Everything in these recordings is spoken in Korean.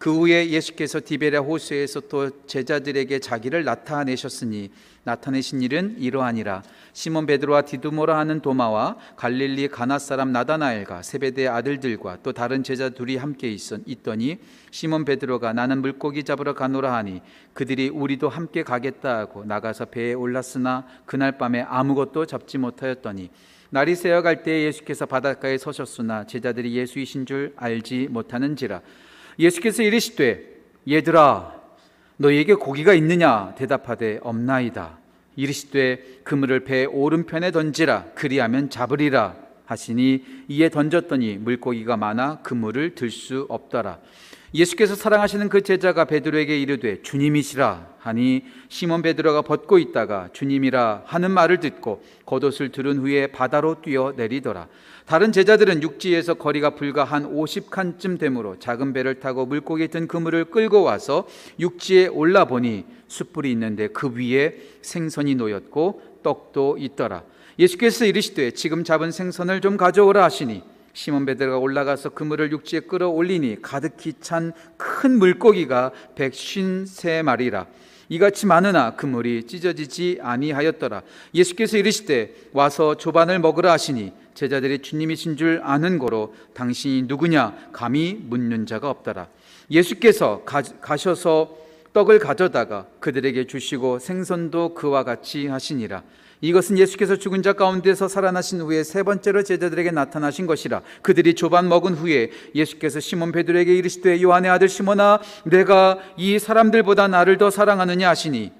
그 후에 예수께서 디베랴 호수에서 또 제자들에게 자기를 나타내셨으니 나타내신 일은 이러하니라. 시몬 베드로와 디두모라 하는 도마와 갈릴리 가나 사람 나다나엘과 세베대의 아들들과 또 다른 제자 둘이 함께 있었, 있더니 시몬 베드로가 나는 물고기 잡으러 가노라 하니 그들이 우리도 함께 가겠다 하고 나가서 배에 올랐으나 그날 밤에 아무것도 잡지 못하였더니 날이 새어갈 때 예수께서 바닷가에 서셨으나 제자들이 예수이신 줄 알지 못하는지라 예수께서 이르시되 얘들아 너희에게 고기가 있느냐? 대답하되 없나이다. 이르시되 그물을 배 오른편에 던지라. 그리하면 잡으리라. 하시니 이에 던졌더니 물고기가 많아 그물을 들 수 없더라. 예수께서 사랑하시는 그 제자가 베드로에게 이르되 주님이시라. 하니 시몬 베드로가 벗고 있다가 주님이라 하는 말을 듣고 겉옷을 들은 후에 바다로 뛰어 내리더라 다른 제자들은 육지에서 거리가 불과 한 50칸쯤 되므로 작은 배를 타고 물고기 든 그물을 끌고 와서 육지에 올라 보니 숯불이 있는데 그 위에 생선이 놓였고 떡도 있더라. 예수께서 이르시되 지금 잡은 생선을 좀 가져오라 하시니 시몬 베드로가 올라가서 그물을 육지에 끌어올리니 가득히 찬 큰 물고기가 백쉰세 마리라 이같이 많으나 그물이 찢어지지 아니하였더라. 예수께서 이르시되 와서 조반을 먹으라 하시니 제자들이 주님이신 줄 아는 고로 당신이 누구냐? 감히 묻는 자가 없더라. 예수께서 가, 가셔서 떡을 가져다가 그들에게 주시고 생선도 그와 같이 하시니라 이것은 예수께서 죽은 자 가운데서 살아나신 후에 세 번째로 제자들에게 나타나신 것이라. 그들이 조반 먹은 후에 예수께서 시몬 베드로에게 이르시되 요한의 아들 시몬아 내가 이 사람들보다 나를 더 사랑하느냐 하시니?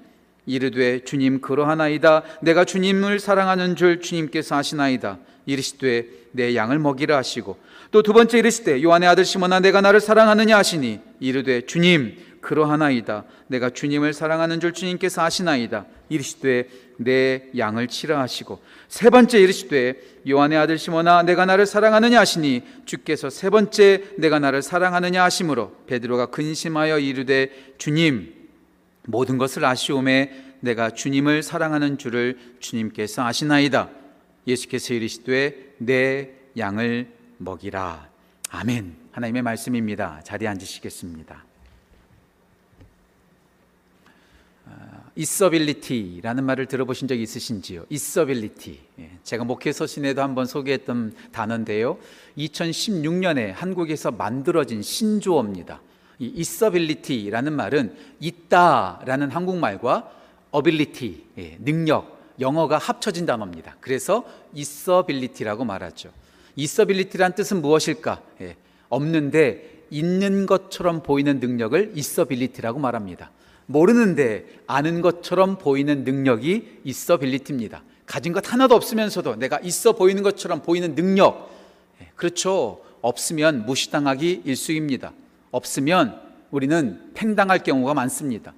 이르되 주님 그러하나이다. 내가 주님을 사랑하는 줄 주님께서 아시나이다. 이르시되 내 양을 먹이라 하시고. 또 두 번째 이르시되 요한의 아들 시몬아 내가 나를 사랑하느냐 하시니? 이르되 주님 그러하나이다. 내가 주님을 사랑하는 줄 주님께서 아시나이다. 이르시되 내 양을 치라 하시고 세 번째 이르시되 요한의 아들 시몬아 내가 나를 사랑하느냐 하시니 주께서 세 번째 내가 나를 사랑하느냐 하심으로 베드로가 근심하여 이르되 주님 모든 것을 아시오매 내가 주님을 사랑하는 줄을 주님께서 아시나이다. 예수께서 이르시되 내 양을 먹이라. 아멘. 하나님의 말씀입니다. 자리에 앉으시겠습니다 있어빌리티라는 말을 들어보신 적 있으신지요? 있어빌리티. 예, 제가 목회 서신에도 한번 소개했던 단어인데요. 2016년에 한국에서 만들어진 신조어입니다. 이 있어빌리티라는 말은 있다라는 한국말과 어빌리티, 예, 능력, 영어가 합쳐진 단어입니다. 그래서 있어빌리티라고 말하죠. 있어빌리티란 뜻은 무엇일까? 예, 없는데 있는 것처럼 보이는 능력을 있어빌리티라고 말합니다. 모르는데 아는 것처럼 보이는 능력이 있어 빌리티입니다. 가진 것 하나도 없으면서도 내가 있어 보이는 것처럼 보이는 능력. 예, 그렇죠. 없으면 무시당하기 일수입니다. 없으면 우리는 팽당할 경우가 많습니다.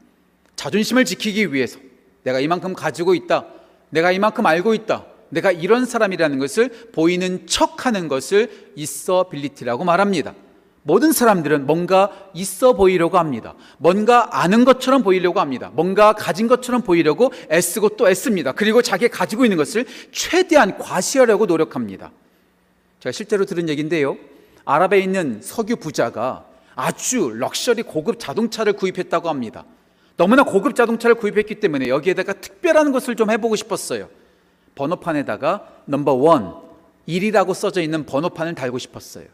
자존심을 지키기 위해서 내가 이만큼 가지고 있다. 내가 이만큼 알고 있다. 내가 이런 사람이라는 것을 보이는 척 하는 것을 있어 빌리티라고 말합니다. 모든 사람들은 뭔가 있어 보이려고 합니다. 뭔가 아는 것처럼 보이려고 합니다. 뭔가 가진 것처럼 보이려고 애쓰고 또 애씁니다. 그리고 자기 가지고 있는 것을 최대한 과시하려고 노력합니다. 제가 실제로 들은 얘기인데요. 아랍에 있는 석유 부자가 아주 럭셔리 고급 자동차를 구입했다고 합니다. 너무나 고급 자동차를 구입했기 때문에 여기에다가 특별한 것을 좀 해보고 싶었어요. 번호판에다가 넘버 원, 1이라고 써져 있는 번호판을 달고 싶었어요.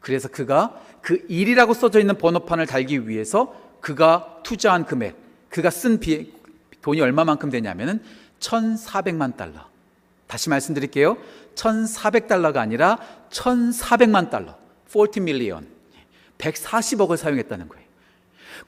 그래서 그가 그 1이라고 써져 있는 번호판을 달기 위해서 그가 투자한 금액, 그가 쓴 비, 돈이 얼마만큼 되냐면은 1,400만 달러. 다시 말씀드릴게요. 1,400달러가 아니라 1,400만 달러. 40 밀리언. 140억을 사용했다는 거예요.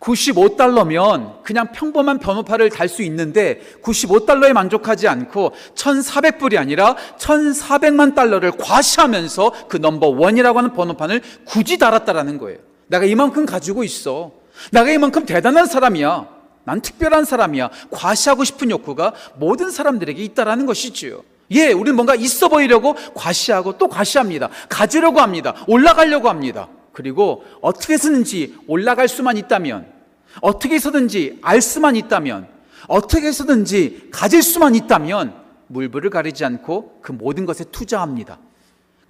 95달러면 그냥 평범한 변호파를 달 수 있는데 95달러에 만족하지 않고 1,400불이 아니라 1,400만 달러를 과시하면서 그 넘버 원이라고 하는 번호판을 굳이 달았다라는 거예요. 내가 이만큼 가지고 있어. 내가 이만큼 대단한 사람이야. 난 특별한 사람이야. 과시하고 싶은 욕구가 모든 사람들에게 있다라는 것이지요. 예, 우리는 뭔가 있어 보이려고 과시하고 또 과시합니다. 가지려고 합니다. 올라가려고 합니다. 그리고 어떻게 해서든지 올라갈 수만 있다면, 어떻게 해서든지 알 수만 있다면, 어떻게 해서든지 가질 수만 있다면, 물불을 가리지 않고 그 모든 것에 투자합니다.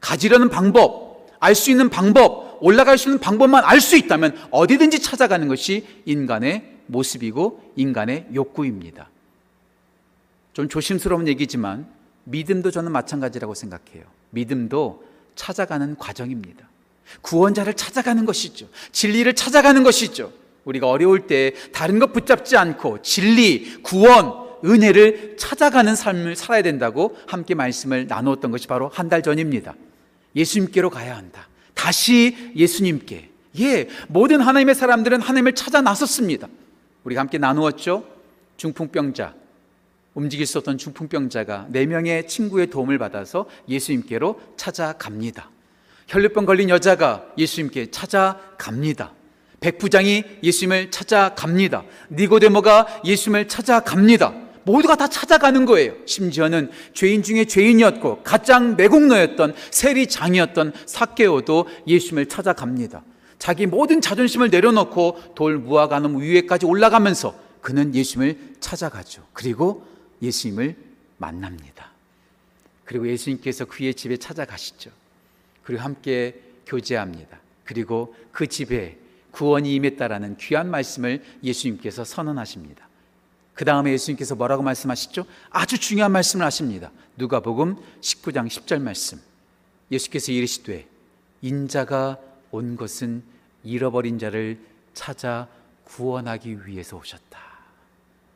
가지려는 방법, 알 수 있는 방법, 올라갈 수 있는 방법만 알 수 있다면 어디든지 찾아가는 것이 인간의 모습이고 인간의 욕구입니다. 좀 조심스러운 얘기지만 믿음도 저는 마찬가지라고 생각해요. 믿음도 찾아가는 과정입니다. 구원자를 찾아가는 것이죠. 진리를 찾아가는 것이죠. 우리가 어려울 때 다른 것 붙잡지 않고 진리, 구원, 은혜를 찾아가는 삶을 살아야 된다고 함께 말씀을 나누었던 것이 바로 한 달 전입니다. 예수님께로 가야 한다. 다시 예수님께. 예, 모든 하나님의 사람들은 하나님을 찾아 나섰습니다. 우리가 함께 나누었죠? 중풍병자, 움직일 수 없던 중풍병자가 네 명의 친구의 도움을 받아서 예수님께로 찾아갑니다. 혈류병 걸린 여자가 예수님께 찾아갑니다. 백부장이 예수님을 찾아갑니다. 니고데모가 예수님을 찾아갑니다. 모두가 다 찾아가는 거예요. 심지어는 죄인 중에 죄인이었고 가장 매국노였던 세리장이었던 사케오도 예수님을 찾아갑니다. 자기 모든 자존심을 내려놓고 돌 무화과나무 위에까지 올라가면서 그는 예수님을 찾아가죠. 그리고 예수님을 만납니다. 그리고 예수님께서 그의 집에 찾아가시죠. 그리고 함께 교제합니다. 그리고 그 집에 구원이 임했다라는 귀한 말씀을 예수님께서 선언하십니다. 그 다음에 예수님께서 뭐라고 말씀하시죠? 아주 중요한 말씀을 하십니다. 누가복음 19장 10절 말씀. 예수께서 이르시되 인자가 온 것은 잃어버린 자를 찾아 구원하기 위해서 오셨다.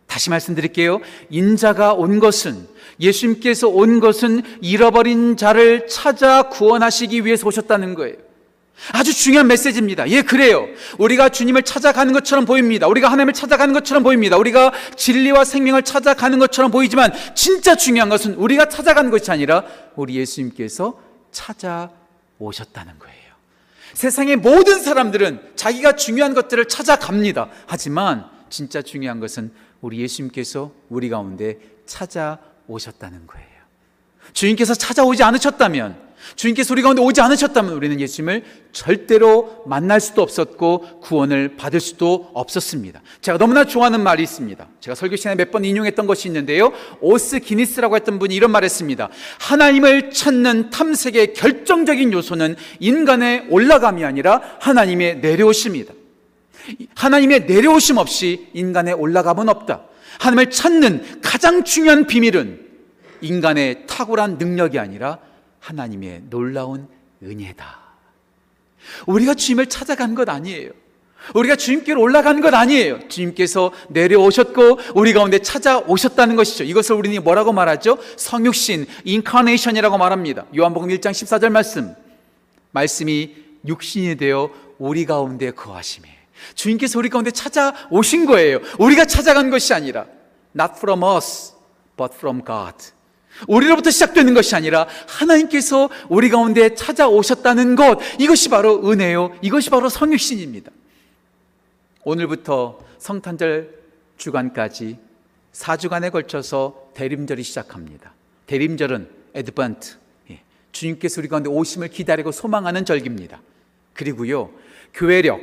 다시 말씀드릴게요. 인자가 온 것은 예수님께서 온 것은 잃어버린 자를 찾아 구원하시기 위해서 오셨다는 거예요. 아주 중요한 메시지입니다. 예, 그래요. 우리가 주님을 찾아가는 것처럼 보입니다. 우리가 하나님을 찾아가는 것처럼 보입니다. 우리가 진리와 생명을 찾아가는 것처럼 보이지만 진짜 중요한 것은 우리가 찾아가는 것이 아니라 우리 예수님께서 찾아오셨다는 거예요. 세상의 모든 사람들은 자기가 중요한 것들을 찾아갑니다. 하지만 진짜 중요한 것은 우리 예수님께서 우리 가운데 찾아오셨다는 거예요. 주님께서 찾아오지 않으셨다면 주님께서 우리 가운데 오지 않으셨다면 우리는 예수님을 절대로 만날 수도 없었고 구원을 받을 수도 없었습니다. 제가 너무나 좋아하는 말이 있습니다. 제가 설교 시간에 몇 번 인용했던 것이 있는데요. 오스 기니스라고 했던 분이 이런 말을 했습니다. 하나님을 찾는 탐색의 결정적인 요소는 인간의 올라감이 아니라 하나님의 내려오심이다. 하나님의 내려오심 없이 인간의 올라감은 없다. 하나님을 찾는 가장 중요한 비밀은 인간의 탁월한 능력이 아니라 하나님의 놀라운 은혜다. 우리가 주님을 찾아간 것 아니에요. 우리가 주님께로 올라간 것 아니에요. 주님께서 내려오셨고 우리 가운데 찾아오셨다는 것이죠. 이것을 우리는 뭐라고 말하죠? 성육신, 인카네이션이라고 말합니다. 요한복음 1장 14절 말씀. 말씀이 육신이 되어 우리 가운데 거하심에 주님께서 우리 가운데 찾아오신 거예요. 우리가 찾아간 것이 아니라 not from us but from God. 우리로부터 시작되는 것이 아니라 하나님께서 우리 가운데 찾아오셨다는 것, 이것이 바로 은혜요. 이것이 바로 성육신입니다. 오늘부터 성탄절 주간까지 4주간에 걸쳐서 대림절이 시작합니다. 대림절은 에드반트, 예, 주님께서 우리 가운데 오심을 기다리고 소망하는 절기입니다. 그리고요, 교회력,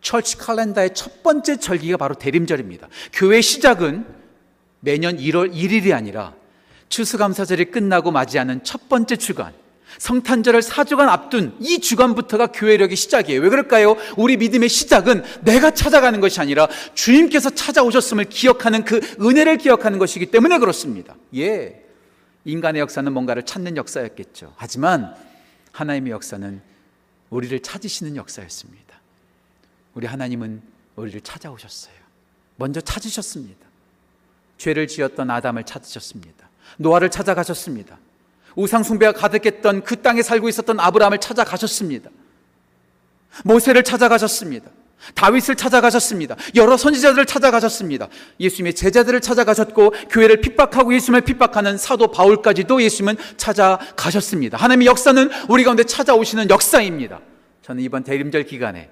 철치 칼렌다의 첫 번째 절기가 바로 대림절입니다. 교회 시작은 매년 1월 1일이 아니라 추수감사절이 끝나고 맞이하는 첫 번째 주간, 성탄절을 4주간 앞둔 이 주간부터가 교회력의 시작이에요. 왜 그럴까요? 우리 믿음의 시작은 내가 찾아가는 것이 아니라 주님께서 찾아오셨음을 기억하는 그 은혜를 기억하는 것이기 때문에 그렇습니다. 예. 인간의 역사는 뭔가를 찾는 역사였겠죠. 하지만 하나님의 역사는 우리를 찾으시는 역사였습니다. 우리 하나님은 우리를 찾아오셨어요. 먼저 찾으셨습니다. 죄를 지었던 아담을 찾으셨습니다. 노아를 찾아가셨습니다. 우상숭배가 가득했던 그 땅에 살고 있었던 아브라함을 찾아가셨습니다. 모세를 찾아가셨습니다. 다윗을 찾아가셨습니다. 여러 선지자들을 찾아가셨습니다. 예수님의 제자들을 찾아가셨고 교회를 핍박하고 예수님을 핍박하는 사도 바울까지도 예수님은 찾아가셨습니다. 하나님의 역사는 우리 가운데 찾아오시는 역사입니다. 저는 이번 대림절 기간에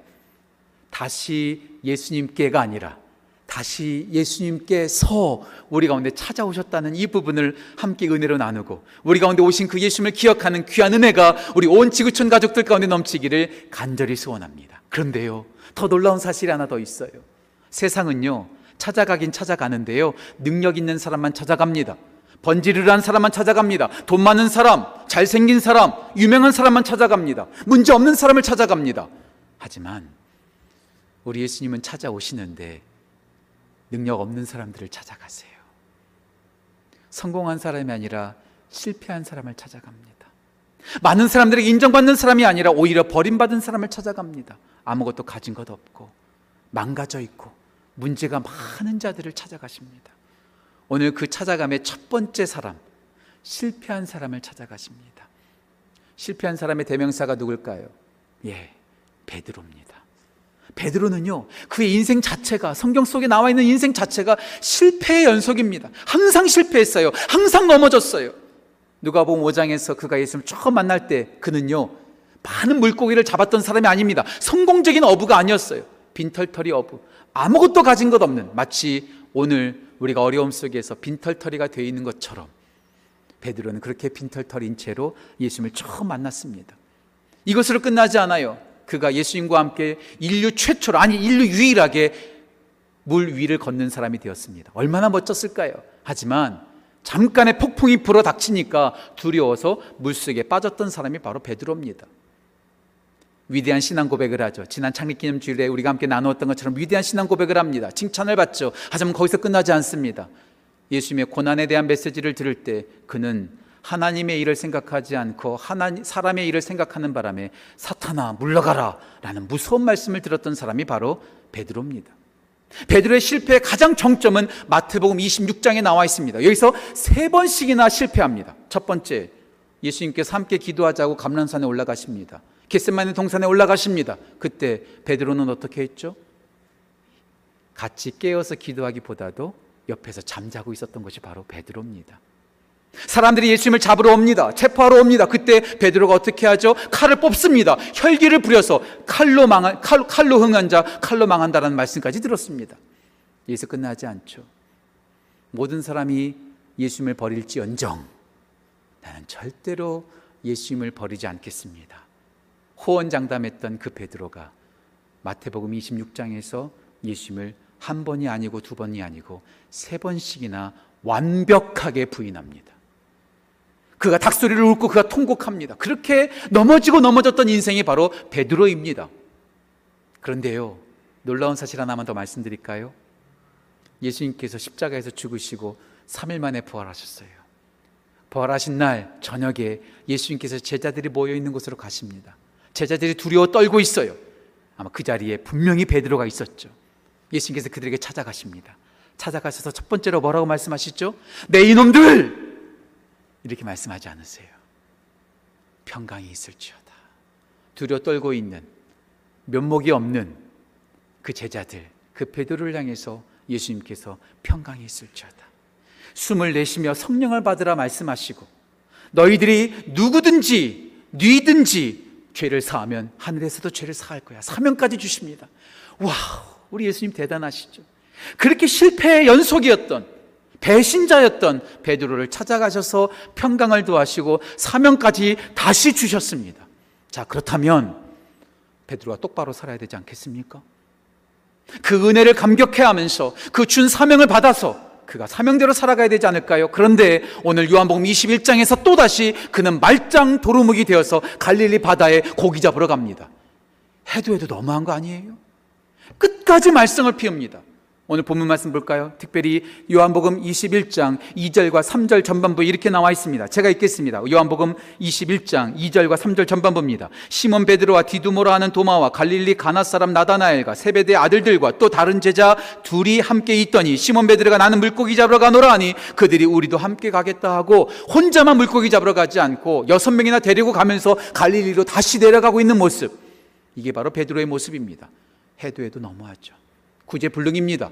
다시 예수님께가 아니라 다시 예수님께서 우리 가운데 찾아오셨다는 이 부분을 함께 은혜로 나누고 우리 가운데 오신 그 예수님을 기억하는 귀한 은혜가 우리 온 지구촌 가족들 가운데 넘치기를 간절히 소원합니다. 그런데요, 더 놀라운 사실이 하나 더 있어요. 세상은요, 찾아가긴 찾아가는데요, 능력 있는 사람만 찾아갑니다. 번지르르한 사람만 찾아갑니다. 돈 많은 사람, 잘생긴 사람, 유명한 사람만 찾아갑니다. 문제 없는 사람을 찾아갑니다. 하지만 우리 예수님은 찾아오시는데 능력 없는 사람들을 찾아가세요. 성공한 사람이 아니라 실패한 사람을 찾아갑니다. 많은 사람들에게 인정받는 사람이 아니라 오히려 버림받은 사람을 찾아갑니다. 아무것도 가진 것 없고 망가져 있고 문제가 많은 자들을 찾아가십니다. 오늘 그 찾아감의 첫 번째 사람, 실패한 사람을 찾아가십니다. 실패한 사람의 대명사가 누굴까요? 예, 베드로입니다. 베드로는요, 그의 인생 자체가, 성경 속에 나와 있는 인생 자체가 실패의 연속입니다. 항상 실패했어요. 항상 넘어졌어요. 누가 보면 5장에서 그가 예수님을 처음 만날 때 그는요, 많은 물고기를 잡았던 사람이 아닙니다. 성공적인 어부가 아니었어요. 빈털터리 어부. 아무것도 가진 것 없는, 마치 오늘 우리가 어려움 속에서 빈털터리가 되어 있는 것처럼 베드로는 그렇게 빈털터리인 채로 예수님을 처음 만났습니다. 이것으로 끝나지 않아요. 그가 예수님과 함께 인류 최초로 아니 인류 유일하게 물 위를 걷는 사람이 되었습니다. 얼마나 멋졌을까요? 하지만 잠깐의 폭풍이 불어 닥치니까 두려워서 물속에 빠졌던 사람이 바로 베드로입니다. 위대한 신앙 고백을 하죠. 지난 창립기념 주일에 우리가 함께 나누었던 것처럼 위대한 신앙 고백을 합니다. 칭찬을 받죠. 하지만 거기서 끝나지 않습니다. 예수님의 고난에 대한 메시지를 들을 때 그는 하나님의 일을 생각하지 않고 하나님 사람의 일을 생각하는 바람에 사탄아 물러가라 라는 무서운 말씀을 들었던 사람이 바로 베드로입니다. 베드로의 실패의 가장 정점은 마태복음 26장에 나와 있습니다. 여기서 세 번씩이나 실패합니다. 첫 번째, 예수님께서 함께 기도하자고 감람산에 올라가십니다. 겟세마네 동산에 올라가십니다. 그때 베드로는 어떻게 했죠? 같이 깨어서 기도하기보다도 옆에서 잠자고 있었던 것이 바로 베드로입니다. 사람들이 예수님을 잡으러 옵니다. 체포하러 옵니다. 그때 베드로가 어떻게 하죠? 칼을 뽑습니다. 혈기를 부려서 칼로 망한 칼, 칼로 흥한 자 칼로 망한다라는 말씀까지 들었습니다. 여기서 끝나지 않죠. 모든 사람이 예수님을 버릴지언정 나는 절대로 예수님을 버리지 않겠습니다. 호언장담했던 그 베드로가 마태복음 26장에서 예수님을 한 번이 아니고 두 번이 아니고 세 번씩이나 완벽하게 부인합니다. 그가 닭소리를 울고 그가 통곡합니다. 그렇게 넘어지고 넘어졌던 인생이 바로 베드로입니다. 그런데요, 놀라운 사실 하나만 더 말씀드릴까요? 예수님께서 십자가에서 죽으시고 3일 만에 부활하셨어요. 부활하신 날 저녁에 예수님께서 제자들이 모여 있는 곳으로 가십니다. 제자들이 두려워 떨고 있어요. 아마 그 자리에 분명히 베드로가 있었죠. 예수님께서 그들에게 찾아가십니다. 찾아가셔서 첫 번째로 뭐라고 말씀하시죠? 내 이놈들! 이렇게 말씀하지 않으세요. 평강이 있을지어다. 두려 떨고 있는 면목이 없는 그 제자들, 그 베드로를 향해서 예수님께서 평강이 있을지어다. 숨을 내쉬며 성령을 받으라 말씀하시고 너희들이 누구든지 뉘든지 죄를 사하면 하늘에서도 죄를 사할 거야. 사명까지 주십니다. 와, 우리 예수님 대단하시죠. 그렇게 실패의 연속이었던 배신자였던 베드로를 찾아가셔서 평강을 도하시고 사명까지 다시 주셨습니다. 자, 그렇다면 베드로가 똑바로 살아야 되지 않겠습니까? 그 은혜를 감격해 하면서 그 준 사명을 받아서 그가 사명대로 살아가야 되지 않을까요? 그런데 오늘 요한복음 21장에서 또다시 그는 말짱 도루묵이 되어서 갈릴리 바다에 고기 잡으러 갑니다. 해도 해도 너무한 거 아니에요? 끝까지 말썽을 피웁니다. 오늘 본문 말씀 볼까요? 특별히 요한복음 21장 2절과 3절 전반부 이렇게 나와 있습니다. 제가 읽겠습니다. 요한복음 21장 2절과 3절 전반부입니다. 시몬 베드로와 디두모라 하는 도마와 갈릴리 가나 사람 나다나엘과 세베대 아들들과 또 다른 제자 둘이 함께 있더니 시몬 베드로가 나는 물고기 잡으러 가노라 하니 그들이 우리도 함께 가겠다 하고 혼자만 물고기 잡으러 가지 않고 여섯 명이나 데리고 가면서 갈릴리로 다시 내려가고 있는 모습. 이게 바로 베드로의 모습입니다. 해도 해도 너무하죠. 구제불능입니다.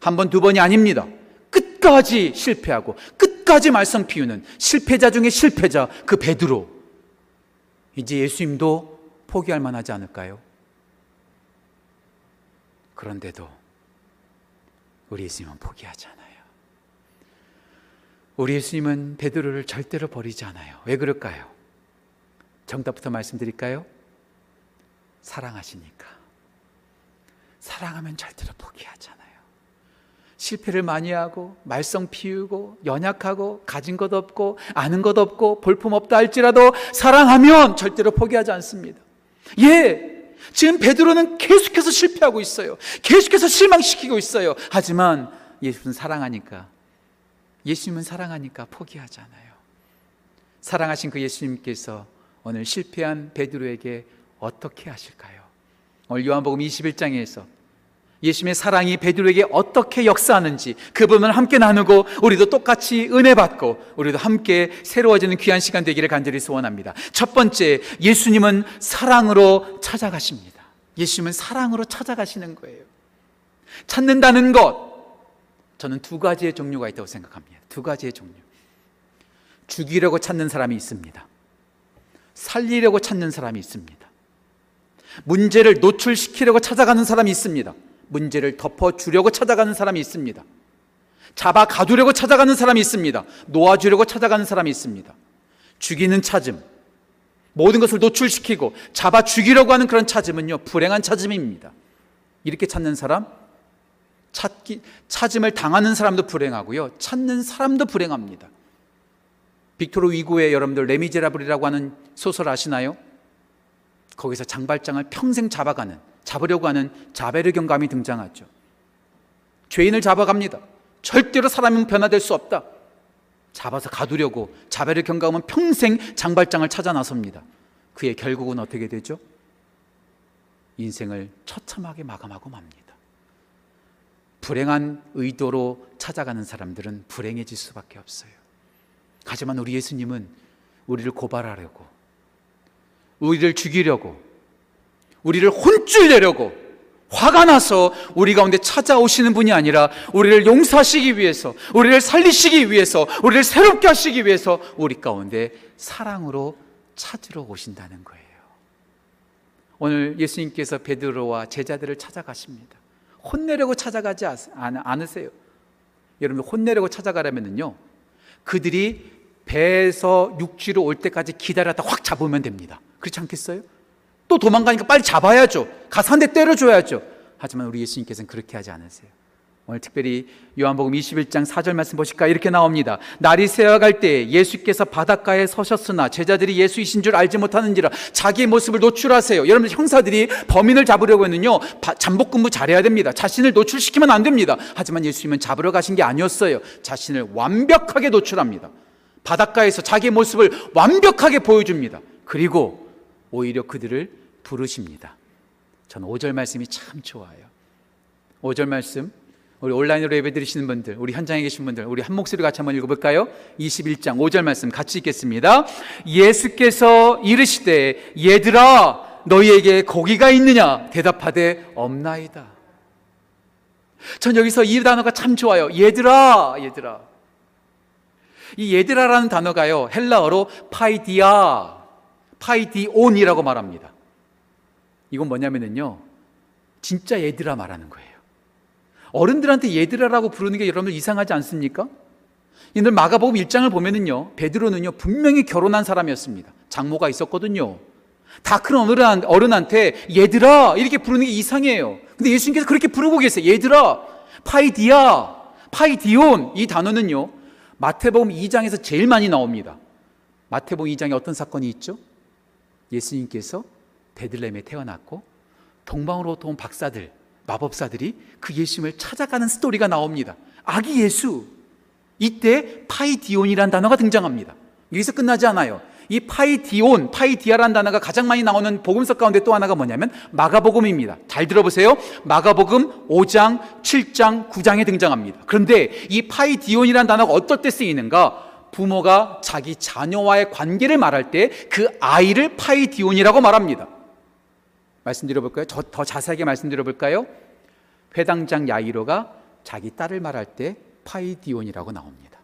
한 번, 두 번이 아닙니다. 끝까지 실패하고 끝까지 말썽 피우는 실패자 중에 실패자 그 베드로. 이제 예수님도 포기할 만하지 않을까요? 그런데도 우리 예수님은 포기하지 않아요. 우리 예수님은 베드로를 절대로 버리지 않아요. 왜 그럴까요? 정답부터 말씀드릴까요? 사랑하시니까. 사랑하면 절대로 포기하잖아요. 실패를 많이 하고 말썽 피우고 연약하고 가진 것 없고 아는 것 없고 볼품 없다 할지라도 사랑하면 절대로 포기하지 않습니다. 예. 지금 베드로는 계속해서 실패하고 있어요. 계속해서 실망시키고 있어요. 하지만 예수는 사랑하니까 예수님은 사랑하니까 포기하지 않아요. 사랑하신 그 예수님께서 오늘 실패한 베드로에게 어떻게 하실까요? 오늘 요한복음 21장에서 예수님의 사랑이 베드로에게 어떻게 역사하는지 그 부분을 함께 나누고 우리도 똑같이 은혜 받고 우리도 함께 새로워지는 귀한 시간 되기를 간절히 소원합니다. 첫 번째, 예수님은 사랑으로 찾아가십니다. 예수님은 사랑으로 찾아가시는 거예요. 찾는다는 것. 저는 두 가지의 종류가 있다고 생각합니다. 두 가지의 종류. 죽이려고 찾는 사람이 있습니다. 살리려고 찾는 사람이 있습니다. 문제를 노출시키려고 찾아가는 사람이 있습니다. 문제를 덮어주려고 찾아가는 사람이 있습니다. 잡아 가두려고 찾아가는 사람이 있습니다. 놓아주려고 찾아가는 사람이 있습니다. 죽이는 찾음. 모든 것을 노출시키고 잡아 죽이려고 하는 그런 찾음은요, 불행한 찾음입니다. 이렇게 찾는 사람, 찾기, 찾음을 당하는 사람도 불행하고요, 찾는 사람도 불행합니다. 빅토르 위고의 여러분들 레미제라블이라고 하는 소설 아시나요? 거기서 장발장을 평생 잡아가는 잡으려고 하는 자베르 경감이 등장하죠. 죄인을 잡아갑니다. 절대로 사람은 변화될 수 없다. 잡아서 가두려고 자베르 경감은 평생 장발장을 찾아 나섭니다. 그의 결국은 어떻게 되죠? 인생을 처참하게 마감하고 맙니다. 불행한 의도로 찾아가는 사람들은 불행해질 수밖에 없어요. 하지만 우리 예수님은 우리를 고발하려고, 우리를 죽이려고, 우리를 혼쭐 내려고 화가 나서 우리 가운데 찾아오시는 분이 아니라 우리를 용서하시기 위해서, 우리를 살리시기 위해서, 우리를 새롭게 하시기 위해서 우리 가운데 사랑으로 찾으러 오신다는 거예요. 오늘 예수님께서 베드로와 제자들을 찾아가십니다. 혼내려고 찾아가지 않으세요. 여러분 혼내려고 찾아가려면요. 그들이 배에서 육지로 올 때까지 기다렸다 확 잡으면 됩니다. 그렇지 않겠어요? 또 도망가니까 빨리 잡아야죠. 가서 한 대 때려줘야죠. 하지만 우리 예수님께서는 그렇게 하지 않으세요. 오늘 특별히 요한복음 21장 4절 말씀 보실까 이렇게 나옵니다. 날이 새어갈 때 예수께서 바닷가에 서셨으나 제자들이 예수이신 줄 알지 못하는지라 자기의 모습을 노출하세요. 여러분 형사들이 범인을 잡으려고는요 잠복 근무 잘해야 됩니다. 자신을 노출시키면 안 됩니다. 하지만 예수님은 잡으러 가신 게 아니었어요. 자신을 완벽하게 노출합니다. 바닷가에서 자기의 모습을 완벽하게 보여줍니다. 그리고 오히려 그들을 부르십니다. 저는 5절 말씀이 참 좋아요. 5절 말씀 우리 온라인으로 예배 드리시는 분들, 우리 현장에 계신 분들, 우리 한 목소리 같이 한번 읽어볼까요? 21장 5절 말씀 같이 읽겠습니다. 예수께서 이르시되 얘들아 너희에게 고기가 있느냐 대답하되 없나이다. 전 여기서 이 단어가 참 좋아요. 얘들아, 얘들아. 이 얘들아라는 단어가요 헬라어로 파이디아, 파이디온이라고 말합니다. 이건 뭐냐면요 진짜 얘들아 말하는 거예요. 어른들한테 얘들아라고 부르는 게 여러분들 이상하지 않습니까? 이들 마가복음 1장을 보면은요, 베드로는요, 분명히 결혼한 사람이었습니다. 장모가 있었거든요. 다 큰 어른, 어른한테 얘들아, 이렇게 부르는 게 이상해요. 근데 예수님께서 그렇게 부르고 계세요. 얘들아, 파이디아, 파이디온, 이 단어는요, 마태복음 2장에서 제일 많이 나옵니다. 마태복음 2장에 어떤 사건이 있죠? 예수님께서 베들레헴에 태어났고, 동방으로부터 온 박사들, 마법사들이 그 예수님을 찾아가는 스토리가 나옵니다. 아기 예수. 이때 파이디온이라는 단어가 등장합니다. 여기서 끝나지 않아요. 이 파이디온, 파이디아라는 단어가 가장 많이 나오는 복음서 가운데 또 하나가 뭐냐면 마가복음입니다. 잘 들어보세요. 마가복음 5장, 7장, 9장에 등장합니다. 그런데 이 파이디온이라는 단어가 어떨 때 쓰이는가? 부모가 자기 자녀와의 관계를 말할 때 그 아이를 파이디온이라고 말합니다. 말씀드려볼까요? 더 자세하게 말씀드려볼까요? 회당장 야이로가 자기 딸을 말할 때 파이디온이라고 나옵니다.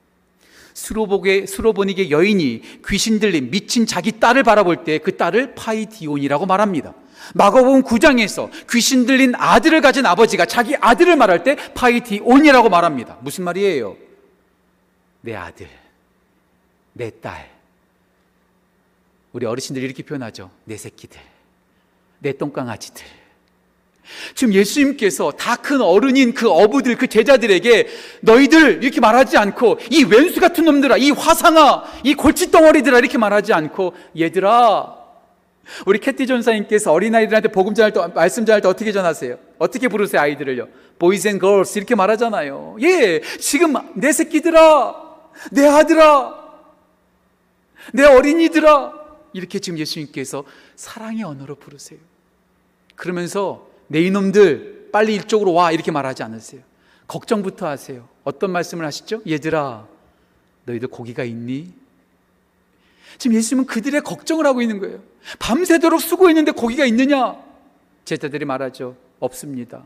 스로보게, 수로보니게 여인이 귀신 들린 미친 자기 딸을 바라볼 때 그 딸을 파이디온이라고 말합니다. 마가복음 9장에서 귀신 들린 아들을 가진 아버지가 자기 아들을 말할 때 파이디온이라고 말합니다. 무슨 말이에요? 내 아들, 내 딸. 우리 어르신들이 이렇게 표현하죠. 내 새끼들. 내 똥강아지들. 지금 예수님께서 다 큰 어른인 그 어부들, 그 제자들에게 너희들 이렇게 말하지 않고 이 왼수 같은 놈들아, 이 화상아, 이 골칫덩어리들아 이렇게 말하지 않고 얘들아, 우리 캐티 전사님께서 어린아이들한테 복음 전할 때, 말씀 전할 때 어떻게 전하세요? 어떻게 부르세요, 아이들을요? boys and girls 이렇게 말하잖아요. 예, 지금 내 새끼들아, 내 아들아, 내 어린이들아, 이렇게 지금 예수님께서 사랑의 언어로 부르세요. 그러면서 내 이놈들 빨리 이쪽으로 와 이렇게 말하지 않으세요. 걱정부터 하세요. 어떤 말씀을 하시죠? 얘들아, 너희들 고기가 있니? 지금 예수님은 그들의 걱정을 하고 있는 거예요. 밤새도록 수고했는데 고기가 있느냐? 제자들이 말하죠. 없습니다.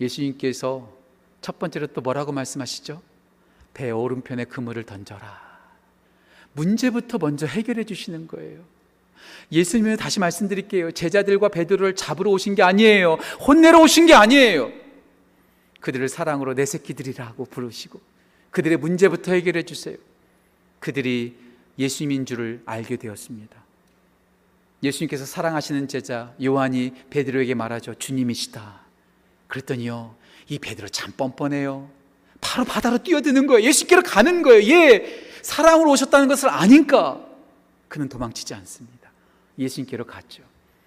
예수님께서 첫 번째로 또 뭐라고 말씀하시죠? 배 오른편에 그물을 던져라. 문제부터 먼저 해결해 주시는 거예요. 예수님은 다시 말씀드릴게요. 제자들과 베드로를 잡으러 오신 게 아니에요. 혼내러 오신 게 아니에요. 그들을 사랑으로 내 새끼들이라고 부르시고 그들의 문제부터 해결해 주세요. 그들이 예수님인 줄을 알게 되었습니다. 예수님께서 사랑하시는 제자 요한이 베드로에게 말하죠. 주님이시다. 그랬더니요. 이 베드로 참 뻔뻔해요. 바로 바다로 뛰어드는 거예요. 예수께로 가는 거예요. 예. 사랑으로 오셨다는 것을 아니까 그는 도망치지 않습니다. 예수님께로 갔죠.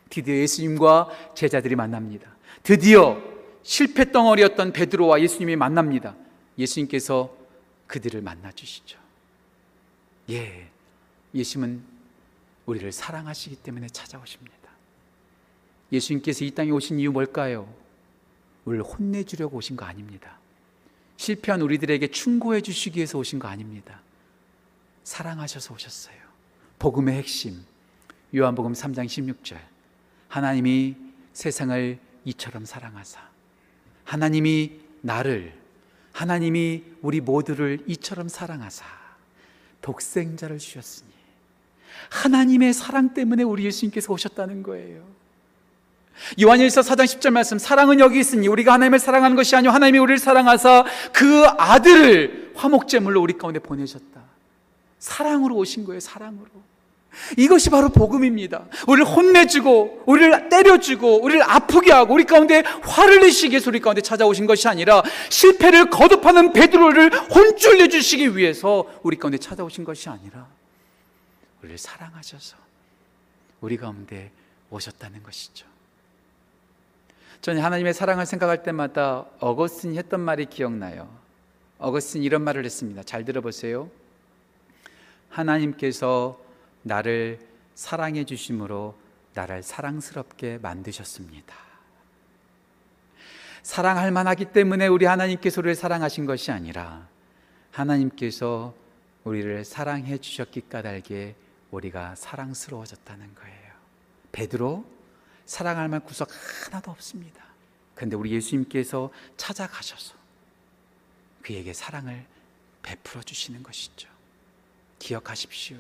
드디어 예수님과 제자들이 만납니다. 드디어 실패 덩어리였던 베드로와 예수님이 만납니다. 예수님께서 그들을 만나 주시죠. 예. 예수님은 우리를 사랑하시기 때문에 찾아오십니다. 예수님께서 이 땅에 오신 이유 뭘까요? 우리를 혼내주려고 오신 거 아닙니다. 실패한 우리들에게 충고해 주시기 위해서 오신 거 아닙니다. 사랑하셔서 오셨어요. 복음의 핵심. 요한복음 3장 16절. 하나님이 세상을 이처럼 사랑하사. 하나님이 나를, 하나님이 우리 모두를 이처럼 사랑하사. 독생자를 주셨으니. 하나님의 사랑 때문에 우리 예수님께서 오셨다는 거예요. 요한일서 4장 10절 말씀 사랑은 여기 있으니 우리가 하나님을 사랑하는 것이 아니요 하나님이 우리를 사랑하사 그 아들을 화목제물로 우리 가운데 보내셨다. 사랑으로 오신 거예요. 사랑으로. 이것이 바로 복음입니다. 우리를 혼내주고, 우리를 때려주고, 우리를 아프게 하고, 우리 가운데 화를 내시기 위해서 우리 가운데 찾아오신 것이 아니라 실패를 거듭하는 베드로를 혼쭐 내주시기 위해서 우리 가운데 찾아오신 것이 아니라 우리를 사랑하셔서 우리 가운데 오셨다는 것이죠. 저는 하나님의 사랑을 생각할 때마다 어거스틴이 했던 말이 기억나요. 어거스틴 이런 말을 했습니다. 잘 들어보세요. 하나님께서 나를 사랑해 주심으로 나를 사랑스럽게 만드셨습니다. 사랑할 만하기 때문에 우리 하나님께서 우리를 사랑하신 것이 아니라 하나님께서 우리를 사랑해 주셨기 까닭에 우리가 사랑스러워졌다는 거예요. 베드로 사랑할 만 구석 하나도 없습니다. 그런데 우리 예수님께서 찾아가셔서 그에게 사랑을 베풀어 주시는 것이죠. 기억하십시오.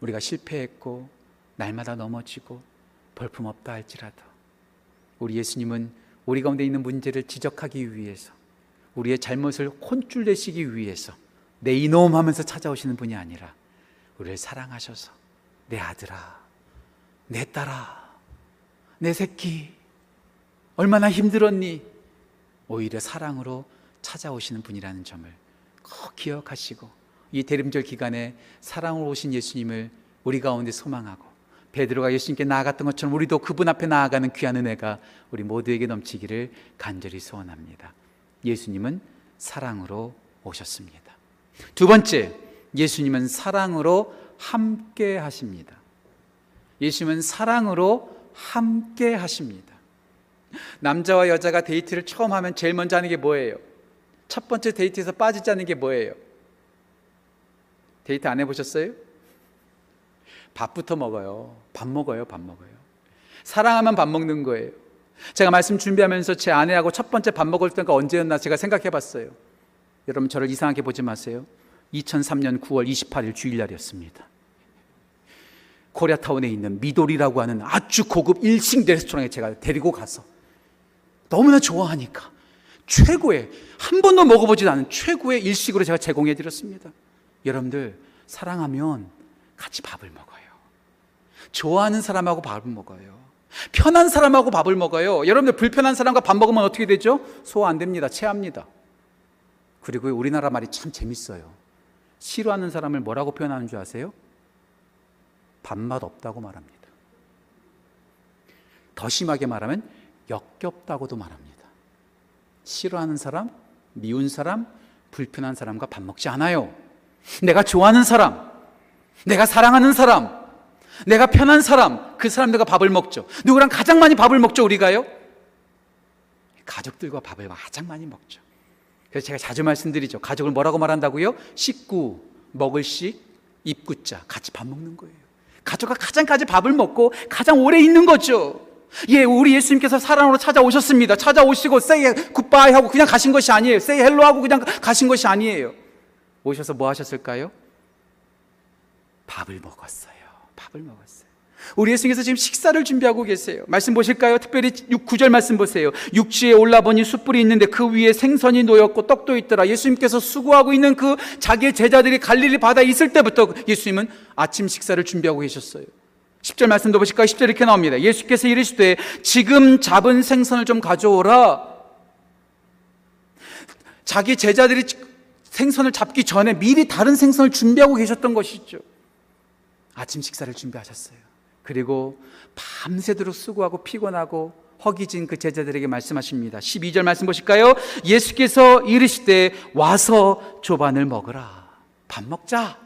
우리가 실패했고 날마다 넘어지고 볼품없다 할지라도 우리 예수님은 우리 가운데 있는 문제를 지적하기 위해서 우리의 잘못을 혼쭐 내시기 위해서 내 이놈 하면서 찾아오시는 분이 아니라 우리를 사랑하셔서 내 아들아 내 딸아 내 새끼 얼마나 힘들었니 오히려 사랑으로 찾아오시는 분이라는 점을 꼭 기억하시고 이 대림절 기간에 사랑으로 오신 예수님을 우리 가운데 소망하고 베드로가 예수님께 나아갔던 것처럼 우리도 그분 앞에 나아가는 귀한 은혜가 우리 모두에게 넘치기를 간절히 소원합니다. 예수님은 사랑으로 오셨습니다. 두 번째, 예수님은 사랑으로 함께 하십니다. 예수님은 사랑으로 함께 하십니다. 남자와 여자가 데이트를 처음 하면 제일 먼저 하는 게 뭐예요? 첫 번째 데이트에서 빠지지 않는 게 뭐예요? 데이트 안 해보셨어요? 밥부터 먹어요. 밥 먹어요. 밥 먹어요. 사랑하면 밥 먹는 거예요. 제가 말씀 준비하면서 제 아내하고 첫 번째 밥 먹을 때가 언제였나 제가 생각해 봤어요. 여러분 저를 이상하게 보지 마세요. 2003년 9월 28일 주일날이었습니다. 코리아타운에 있는 미도리라고 하는 아주 고급 일식 레스토랑에 제가 데리고 가서 너무나 좋아하니까 최고의 한 번도 먹어보지도 않은 최고의 일식으로 제가 제공해 드렸습니다. 여러분들 사랑하면 같이 밥을 먹어요. 좋아하는 사람하고 밥을 먹어요. 편한 사람하고 밥을 먹어요. 여러분들 불편한 사람과 밥 먹으면 어떻게 되죠? 소화 안 됩니다. 체합니다. 그리고 우리나라 말이 참 재밌어요. 싫어하는 사람을 뭐라고 표현하는 줄 아세요? 밥맛 없다고 말합니다. 더 심하게 말하면 역겹다고도 말합니다. 싫어하는 사람, 미운 사람, 불편한 사람과 밥 먹지 않아요. 내가 좋아하는 사람, 내가 사랑하는 사람, 내가 편한 사람, 그 사람들과 밥을 먹죠. 누구랑 가장 많이 밥을 먹죠, 우리가요? 가족들과 밥을 가장 많이 먹죠. 그래서 제가 자주 말씀드리죠. 가족을 뭐라고 말한다고요? 식구, 먹을 식, 입구자, 같이 밥 먹는 거예요. 가족과 가장 까지 밥을 먹고 가장 오래 있는 거죠. 예, 우리 예수님께서 사랑으로 찾아오셨습니다. 찾아오시고 say goodbye 하고 그냥 가신 것이 아니에요. say hello 하고 그냥 가신 것이 아니에요. 오셔서 뭐 하셨을까요? 밥을 먹었어요. 밥을 먹었어요. 우리 예수님께서 지금 식사를 준비하고 계세요. 말씀 보실까요? 특별히 6, 9절 말씀 보세요. 육지에 올라보니 숯불이 있는데 그 위에 생선이 놓였고 떡도 있더라. 예수님께서 수고하고 있는 그 자기의 제자들이 갈릴리 바다에 있을 때부터 예수님은 아침 식사를 준비하고 계셨어요. 10절 말씀도 보실까요? 10절 이렇게 나옵니다. 예수께서 이르시되 지금 잡은 생선을 좀 가져오라. 자기 제자들이 생선을 잡기 전에 미리 다른 생선을 준비하고 계셨던 것이죠. 아침 식사를 준비하셨어요. 그리고 밤새도록 수고하고 피곤하고 허기진 그 제자들에게 말씀하십니다. 12절 말씀 보실까요? 예수께서 이르시되 와서 조반을 먹으라. 밥 먹자.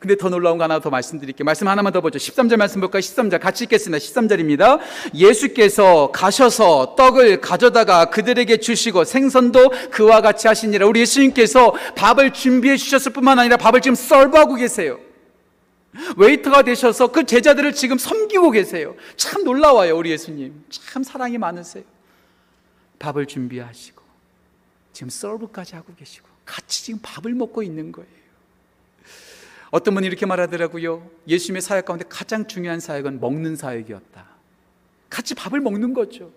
근데 더 놀라운 거 하나 더 말씀드릴게요. 말씀 하나만 더 보죠. 13절 말씀 볼까요? 13절 같이 읽겠습니다. 13절입니다. 예수께서 가셔서 떡을 가져다가 그들에게 주시고 생선도 그와 같이 하시니라. 우리 예수님께서 밥을 준비해 주셨을 뿐만 아니라 밥을 지금 썰브하고 계세요. 웨이터가 되셔서 그 제자들을 지금 섬기고 계세요. 참 놀라워요, 우리 예수님. 참 사랑이 많으세요. 밥을 준비하시고, 지금 서브까지 하고 계시고, 같이 지금 밥을 먹고 있는 거예요. 어떤 분이 이렇게 말하더라고요. 예수님의 사역 가운데 가장 중요한 사역은 먹는 사역이었다. 같이 밥을 먹는 거죠.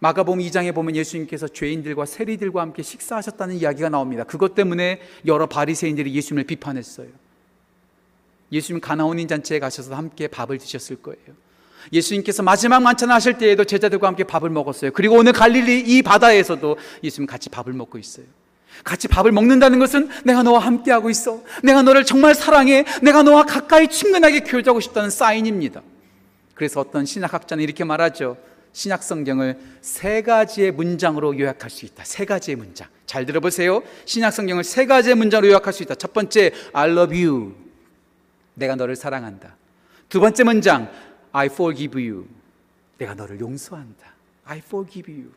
마가복음 2장에 보면 예수님께서 죄인들과 세리들과 함께 식사하셨다는 이야기가 나옵니다. 그것 때문에 여러 바리새인들이 예수님을 비판했어요. 예수님 가나온인 잔치에 가셔서 함께 밥을 드셨을 거예요. 예수님께서 마지막 만찬 하실 때에도 제자들과 함께 밥을 먹었어요. 그리고 오늘 갈릴리 이 바다에서도 예수님 같이 밥을 먹고 있어요. 같이 밥을 먹는다는 것은 내가 너와 함께하고 있어. 내가 너를 정말 사랑해. 내가 너와 가까이 친근하게 교제하고 싶다는 사인입니다. 그래서 어떤 신학학자는 이렇게 말하죠. 신약 성경을 세 가지의 문장으로 요약할 수 있다. 세 가지의 문장. 잘 들어보세요. 신약 성경을 세 가지의 문장으로 요약할 수 있다. 첫 번째, I love you. 내가 너를 사랑한다. 두 번째 문장, I forgive you. 내가 너를 용서한다. I forgive you.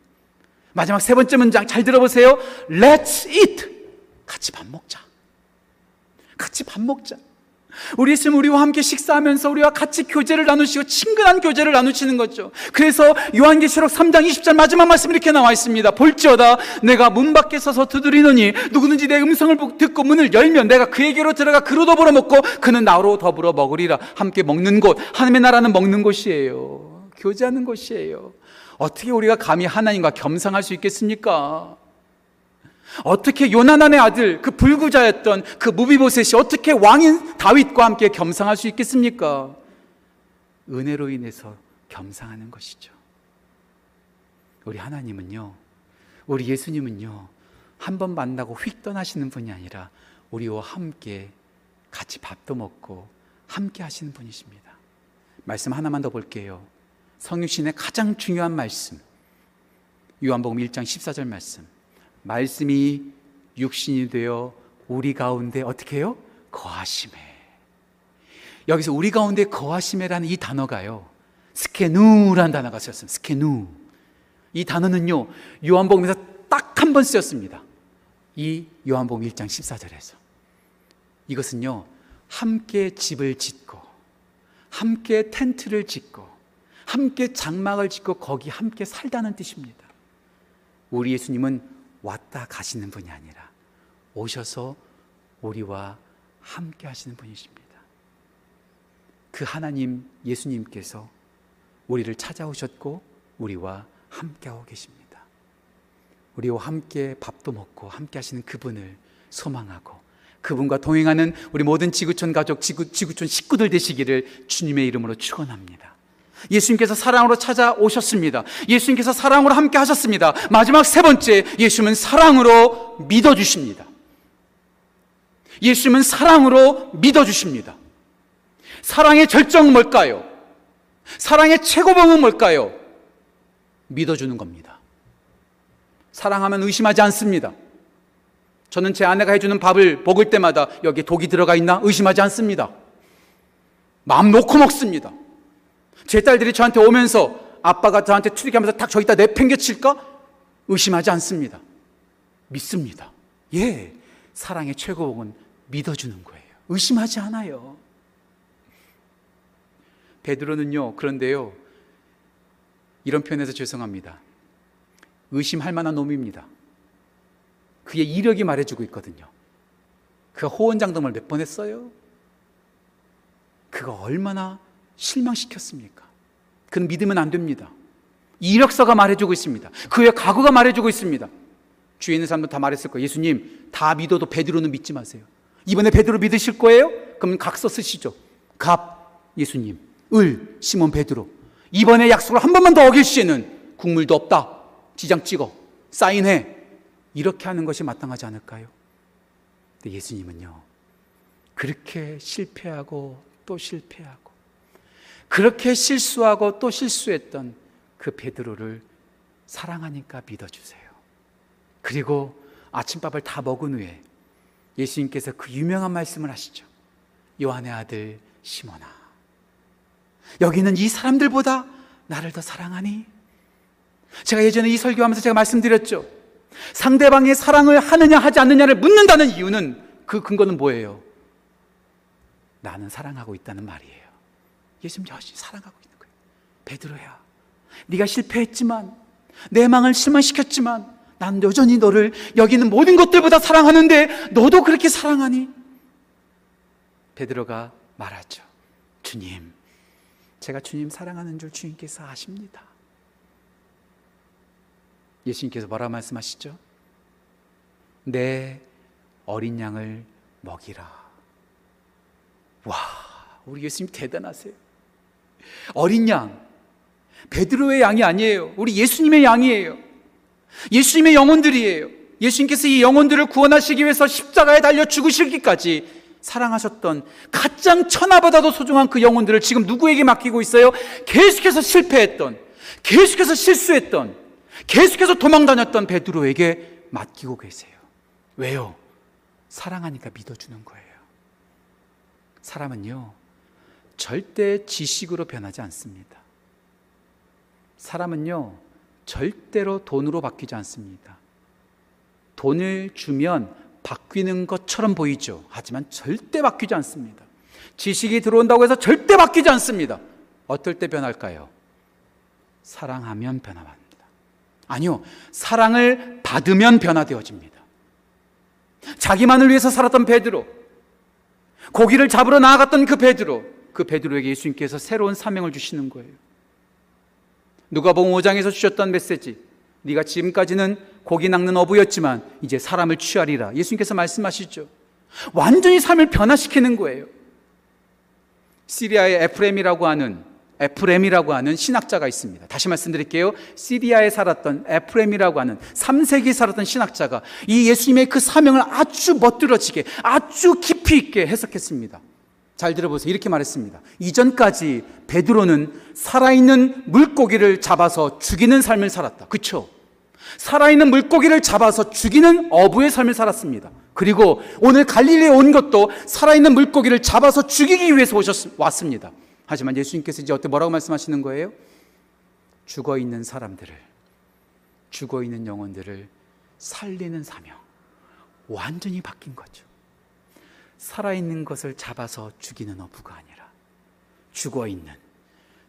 마지막 세 번째 문장 잘 들어보세요. Let's eat. 같이 밥 먹자. 같이 밥 먹자. 우리 예수님 우리와 함께 식사하면서 우리와 같이 교제를 나누시고 친근한 교제를 나누시는 거죠. 그래서 요한계시록 3장 20절 마지막 말씀 이렇게 나와 있습니다. 볼지어다 내가 문 밖에 서서 두드리노니 누구든지 내 음성을 듣고 문을 열면 내가 그에게로 들어가 그로 더불어 먹고 그는 나로 더불어 먹으리라. 함께 먹는 곳 하나님의 나라는 먹는 곳이에요. 교제하는 곳이에요. 어떻게 우리가 감히 하나님과 겸상할 수 있겠습니까? 어떻게 요나난의 아들 그 불구자였던 그 무비보셋이 어떻게 왕인 다윗과 함께 겸상할 수 있겠습니까? 은혜로 인해서 겸상하는 것이죠. 우리 하나님은요, 우리 예수님은요, 한 번 만나고 휙 떠나시는 분이 아니라 우리와 함께 같이 밥도 먹고 함께 하시는 분이십니다. 말씀 하나만 더 볼게요. 성육신의 가장 중요한 말씀. 요한복음 1장 14절 말씀. 말씀이 육신이 되어 우리 가운데 어떻게 해요? 거하심에. 여기서 우리 가운데 거하심에라는 이 단어가요. 스케누라는 단어가 쓰였습니다. 스케누. 이 단어는요. 요한복음에서 딱 한 번 쓰였습니다. 이 요한복음 1장 14절에서. 이것은요. 함께 집을 짓고 함께 텐트를 짓고 함께 장막을 짓고 거기 함께 살다는 뜻입니다. 우리 예수님은 왔다 가시는 분이 아니라 오셔서 우리와 함께 하시는 분이십니다. 그 하나님 예수님께서 우리를 찾아오셨고 우리와 함께하고 계십니다. 우리와 함께 밥도 먹고 함께 하시는 그분을 소망하고 그분과 동행하는 우리 모든 지구촌 가족, 지구, 지구촌 식구들 되시기를 주님의 이름으로 축원합니다. 예수님께서 사랑으로 찾아오셨습니다. 예수님께서 사랑으로 함께 하셨습니다. 마지막 세 번째, 예수님은 사랑으로 믿어주십니다. 예수님은 사랑으로 믿어주십니다. 사랑의 절정은 뭘까요? 사랑의 최고봉은 뭘까요? 믿어주는 겁니다. 사랑하면 의심하지 않습니다. 저는 제 아내가 해주는 밥을 먹을 때마다 여기에 독이 들어가 있나 의심하지 않습니다. 마음 놓고 먹습니다. 제 딸들이 저한테 오면서 아빠가 저한테 추리하면서 딱 저기다 내팽개칠까? 의심하지 않습니다. 믿습니다. 예, 사랑의 최고봉은 믿어주는 거예요. 의심하지 않아요. 베드로는요, 그런데요, 이런 표현에서 죄송합니다. 의심할 만한 놈입니다. 그의 이력이 말해주고 있거든요. 그가 호언장담을 몇 번 했어요? 그가 얼마나 실망시켰습니까? 그는 믿으면 안 됩니다. 이력서가 말해주고 있습니다. 그의 과거가 말해주고 있습니다. 주위에 있는 사람도 다 말했을 거예요. 예수님, 다 믿어도 베드로는 믿지 마세요. 이번에 베드로 믿으실 거예요? 그럼 각서 쓰시죠. 갑, 예수님. 을, 시몬 베드로. 이번에 약속을 한 번만 더 어길 시에는 국물도 없다. 지장 찍어. 사인해. 이렇게 하는 것이 마땅하지 않을까요? 근데 예수님은요, 그렇게 실패하고 또 실패하고, 그렇게 실수하고 또 실수했던 그 베드로를 사랑하니까 믿어주세요. 그리고 아침밥을 다 먹은 후에 예수님께서 그 유명한 말씀을 하시죠. 요한의 아들 시몬아. 여기는 이 사람들보다 나를 더 사랑하니? 제가 예전에 이 설교하면서 제가 말씀드렸죠. 상대방의 사랑을 하느냐 하지 않느냐를 묻는다는 이유는 그 근거는 뭐예요? 나는 사랑하고 있다는 말이에요. 예수님 여전히 사랑하고 있는 거예요. 베드로야, 네가 실패했지만 내 망을 실망시켰지만 난 여전히 너를 여기는 모든 것들보다 사랑하는데 너도 그렇게 사랑하니? 베드로가 말하죠. 주님, 제가 주님 사랑하는 줄 주님께서 아십니다. 예수님께서 뭐라 말씀하시죠? 내 어린 양을 먹이라. 와, 우리 예수님 대단하세요. 어린 양, 베드로의 양이 아니에요. 우리 예수님의 양이에요. 예수님의 영혼들이에요. 예수님께서 이 영혼들을 구원하시기 위해서 십자가에 달려 죽으시기까지 사랑하셨던 가장 천하보다도 소중한 그 영혼들을 지금 누구에게 맡기고 있어요? 계속해서 실패했던, 계속해서 실수했던, 계속해서 도망다녔던 베드로에게 맡기고 계세요. 왜요? 사랑하니까 믿어주는 거예요. 사람은요, 절대 지식으로 변하지 않습니다. 사람은요, 절대로 돈으로 바뀌지 않습니다. 돈을 주면 바뀌는 것처럼 보이죠. 하지만 절대 바뀌지 않습니다. 지식이 들어온다고 해서 절대 바뀌지 않습니다. 어떨 때 변할까요? 사랑하면 변화합니다. 아니요. 사랑을 받으면 변화되어집니다. 자기만을 위해서 살았던 베드로, 고기를 잡으러 나아갔던 그 베드로, 그 베드로에게 예수님께서 새로운 사명을 주시는 거예요. 누가복음 5장에서 주셨던 메시지. 네가 지금까지는 고기 낚는 어부였지만 이제 사람을 취하리라. 예수님께서 말씀하시죠. 완전히 삶을 변화시키는 거예요. 시리아의 에프렘이라고 하는 에프렘이라고 하는 신학자가 있습니다. 다시 말씀드릴게요. 시리아에 살았던 에프렘이라고 하는 3세기에 살았던 신학자가 이 예수님의 그 사명을 아주 멋들어지게 아주 깊이 있게 해석했습니다. 잘 들어보세요. 이렇게 말했습니다. 이전까지 베드로는 살아있는 물고기를 잡아서 죽이는 삶을 살았다. 그쵸? 살아있는 물고기를 잡아서 죽이는 어부의 삶을 살았습니다. 그리고 오늘 갈릴리에 온 것도 살아있는 물고기를 잡아서 죽이기 위해서 오셨, 왔습니다. 하지만 예수님께서 이제 어때 뭐라고 말씀하시는 거예요? 죽어 있는 사람들을, 죽어 있는 영혼들을 살리는 사명. 완전히 바뀐 거죠. 살아있는 것을 잡아서 죽이는 어부가 아니라 죽어 있는,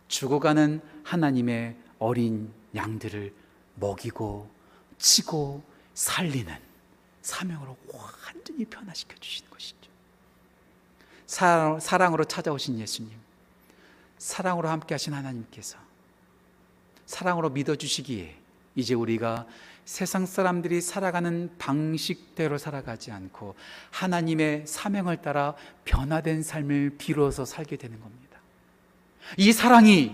죽어가는 하나님의 어린 양들을 먹이고 치고 살리는 사명으로 완전히 변화시켜 주시는 것이죠. 사랑으로 찾아오신 예수님, 사랑으로 함께 하신 하나님께서 사랑으로 믿어주시기에 이제 우리가 세상 사람들이 살아가는 방식대로 살아가지 않고 하나님의 사명을 따라 변화된 삶을 비로소 살게 되는 겁니다. 이 사랑이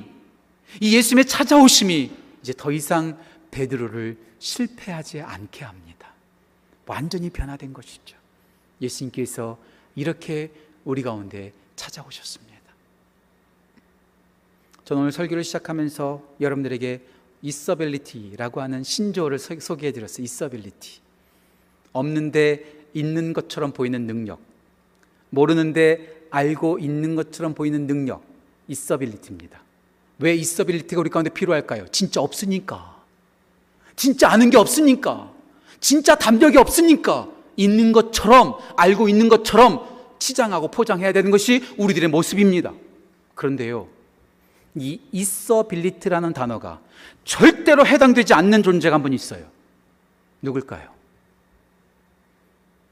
이 예수님의 찾아오심이 이제 더 이상 베드로를 실패하지 않게 합니다. 완전히 변화된 것이죠. 예수님께서 이렇게 우리 가운데 찾아오셨습니다. 저는 오늘 설교를 시작하면서 여러분들에게 이서빌리티라고 하는 신조어를 소개해 드렸어요. 이서빌리티. 없는데 있는 것처럼 보이는 능력. 모르는데 알고 있는 것처럼 보이는 능력. 이서빌리티입니다. 왜 이서빌리티가 우리 가운데 필요할까요? 진짜 없으니까. 진짜 아는 게 없으니까. 진짜 담력이 없으니까. 있는 것처럼 알고 있는 것처럼 치장하고 포장해야 되는 것이 우리들의 모습입니다. 그런데요. 이 있어빌리티라는 단어가 절대로 해당되지 않는 존재가 한 분 있어요. 누굴까요?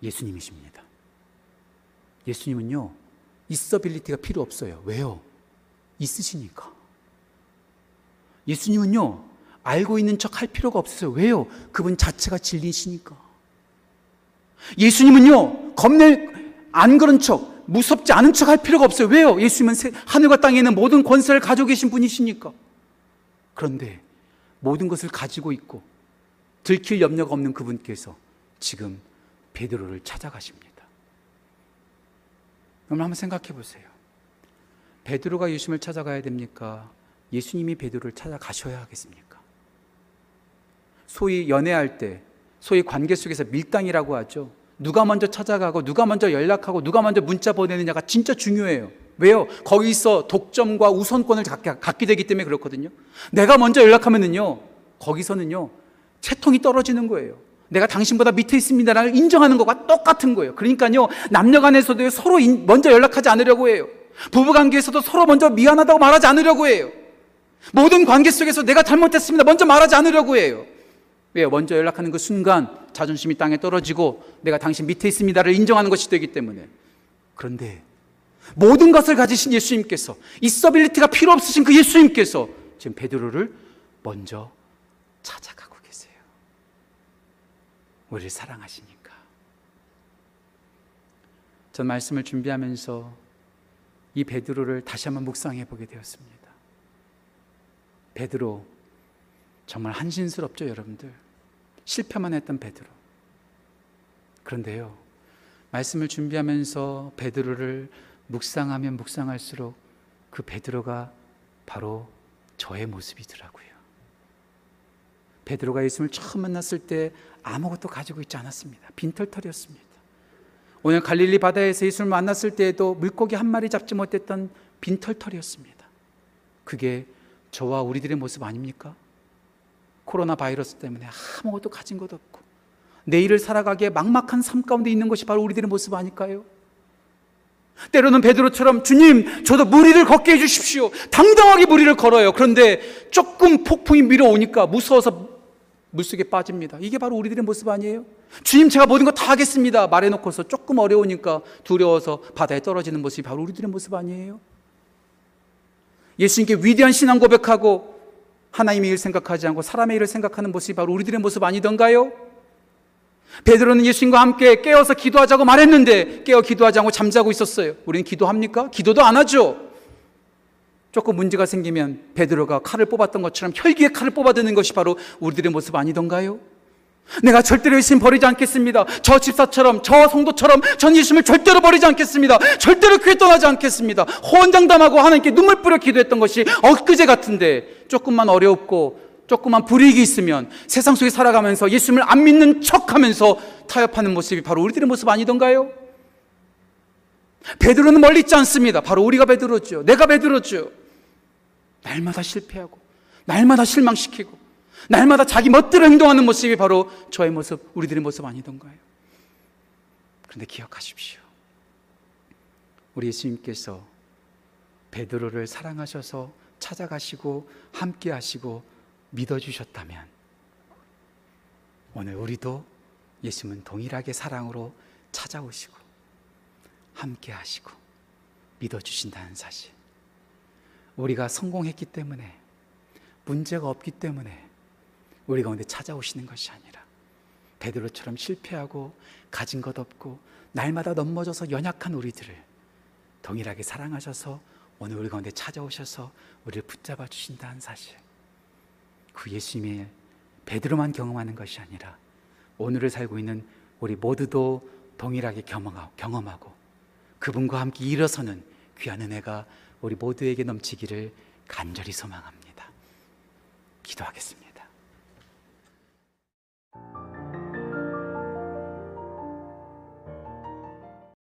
예수님이십니다. 예수님은요, 있어빌리티가 필요 없어요. 왜요? 있으시니까. 예수님은요, 알고 있는 척 할 필요가 없어요. 왜요? 그분 자체가 진리시니까. 예수님은요, 겁내, 안 그런 척, 무섭지 않은 척 할 필요가 없어요. 왜요? 예수님은 하늘과 땅에 있는 모든 권세를 가지고 계신 분이시니까. 그런데 모든 것을 가지고 있고 들킬 염려가 없는 그분께서 지금 베드로를 찾아가십니다. 여러분 한번 생각해 보세요. 베드로가 예수님을 찾아가야 됩니까? 예수님이 베드로를 찾아가셔야 하겠습니까? 소위 연애할 때, 소위 관계 속에서 밀당이라고 하죠. 누가 먼저 찾아가고 누가 먼저 연락하고 누가 먼저 문자 보내느냐가 진짜 중요해요. 왜요? 거기서 독점과 우선권을 갖게 되기 때문에 그렇거든요. 내가 먼저 연락하면은요, 거기서는요, 채통이 떨어지는 거예요. 내가 당신보다 밑에 있습니다라는 인정하는 것과 똑같은 거예요. 그러니까요, 남녀 간에서도 서로 먼저 연락하지 않으려고 해요. 부부 관계에서도 서로 먼저 미안하다고 말하지 않으려고 해요. 모든 관계 속에서 내가 잘못했습니다. 먼저 말하지 않으려고 해요. 왜요? 먼저 연락하는 그 순간 자존심이 땅에 떨어지고 내가 당신 밑에 있습니다를 인정하는 것이 되기 때문에. 그런데 모든 것을 가지신 예수님께서 이서빌리티가 필요 없으신 그 예수님께서 지금 베드로를 먼저 찾아가고 계세요. 우리를 사랑하시니까. 전 말씀을 준비하면서 이 베드로를 다시 한번 묵상해 보게 되었습니다. 베드로 정말 한신스럽죠, 여러분들. 실패만 했던 베드로. 그런데요, 말씀을 준비하면서 베드로를 묵상하면 묵상할수록 그 베드로가 바로 저의 모습이더라고요. 베드로가 예수님을 처음 만났을 때 아무것도 가지고 있지 않았습니다. 빈털털이었습니다. 오늘 갈릴리 바다에서 예수를 만났을 때에도 물고기 한 마리 잡지 못했던 빈털털이었습니다. 그게 저와 우리들의 모습 아닙니까? 코로나 바이러스 때문에 아무것도 가진 것 없고 내일을 살아가기에 막막한 삶 가운데 있는 것이 바로 우리들의 모습 아닐까요? 때로는 베드로처럼 주님, 저도 무리를 걷게 해주십시오. 당당하게 무리를 걸어요. 그런데 조금 폭풍이 밀어오니까 무서워서 물속에 빠집니다. 이게 바로 우리들의 모습 아니에요? 주님, 제가 모든 거 다 하겠습니다. 말해놓고서 조금 어려우니까 두려워서 바다에 떨어지는 모습이 바로 우리들의 모습 아니에요? 예수님께 위대한 신앙 고백하고 하나님의 일 생각하지 않고 사람의 일을 생각하는 모습이 바로 우리들의 모습 아니던가요? 베드로는 예수님과 함께 깨어서 기도하자고 말했는데 깨어 기도하지 않고 잠자고 있었어요. 우리는 기도합니까? 기도도 안 하죠. 조금 문제가 생기면 베드로가 칼을 뽑았던 것처럼 혈기의 칼을 뽑아드는 것이 바로 우리들의 모습 아니던가요? 내가 절대로 예수님 버리지 않겠습니다. 저 집사처럼, 저 성도처럼 전 예수님을 절대로 버리지 않겠습니다. 절대로 교회 떠나지 않겠습니다. 호언장담하고 하나님께 눈물 뿌려 기도했던 것이 엊그제 같은데 조금만 어렵고 조금만 불이익이 있으면 세상 속에 살아가면서 예수님을 안 믿는 척 하면서 타협하는 모습이 바로 우리들의 모습 아니던가요? 베드로는 멀리 있지 않습니다. 바로 우리가 베드로죠. 내가 베드로죠. 날마다 실패하고, 날마다 실망시키고, 날마다 자기 멋대로 행동하는 모습이 바로 저의 모습, 우리들의 모습 아니던가요? 그런데 기억하십시오. 우리 예수님께서 베드로를 사랑하셔서 찾아가시고 함께 하시고 믿어주셨다면 오늘 우리도 예수님은 동일하게 사랑으로 찾아오시고 함께 하시고 믿어주신다는 사실. 우리가 성공했기 때문에 문제가 없기 때문에 우리 가운데 찾아오시는 것이 아니라 베드로처럼 실패하고 가진 것 없고 날마다 넘어져서 연약한 우리들을 동일하게 사랑하셔서 오늘 우리 가운데 찾아오셔서 우리를 붙잡아 주신다는 사실. 그 예수님의 베드로만 경험하는 것이 아니라 오늘을 살고 있는 우리 모두도 동일하게 경험하고 그분과 함께 일어서는 귀한 은혜가 우리 모두에게 넘치기를 간절히 소망합니다. 기도하겠습니다.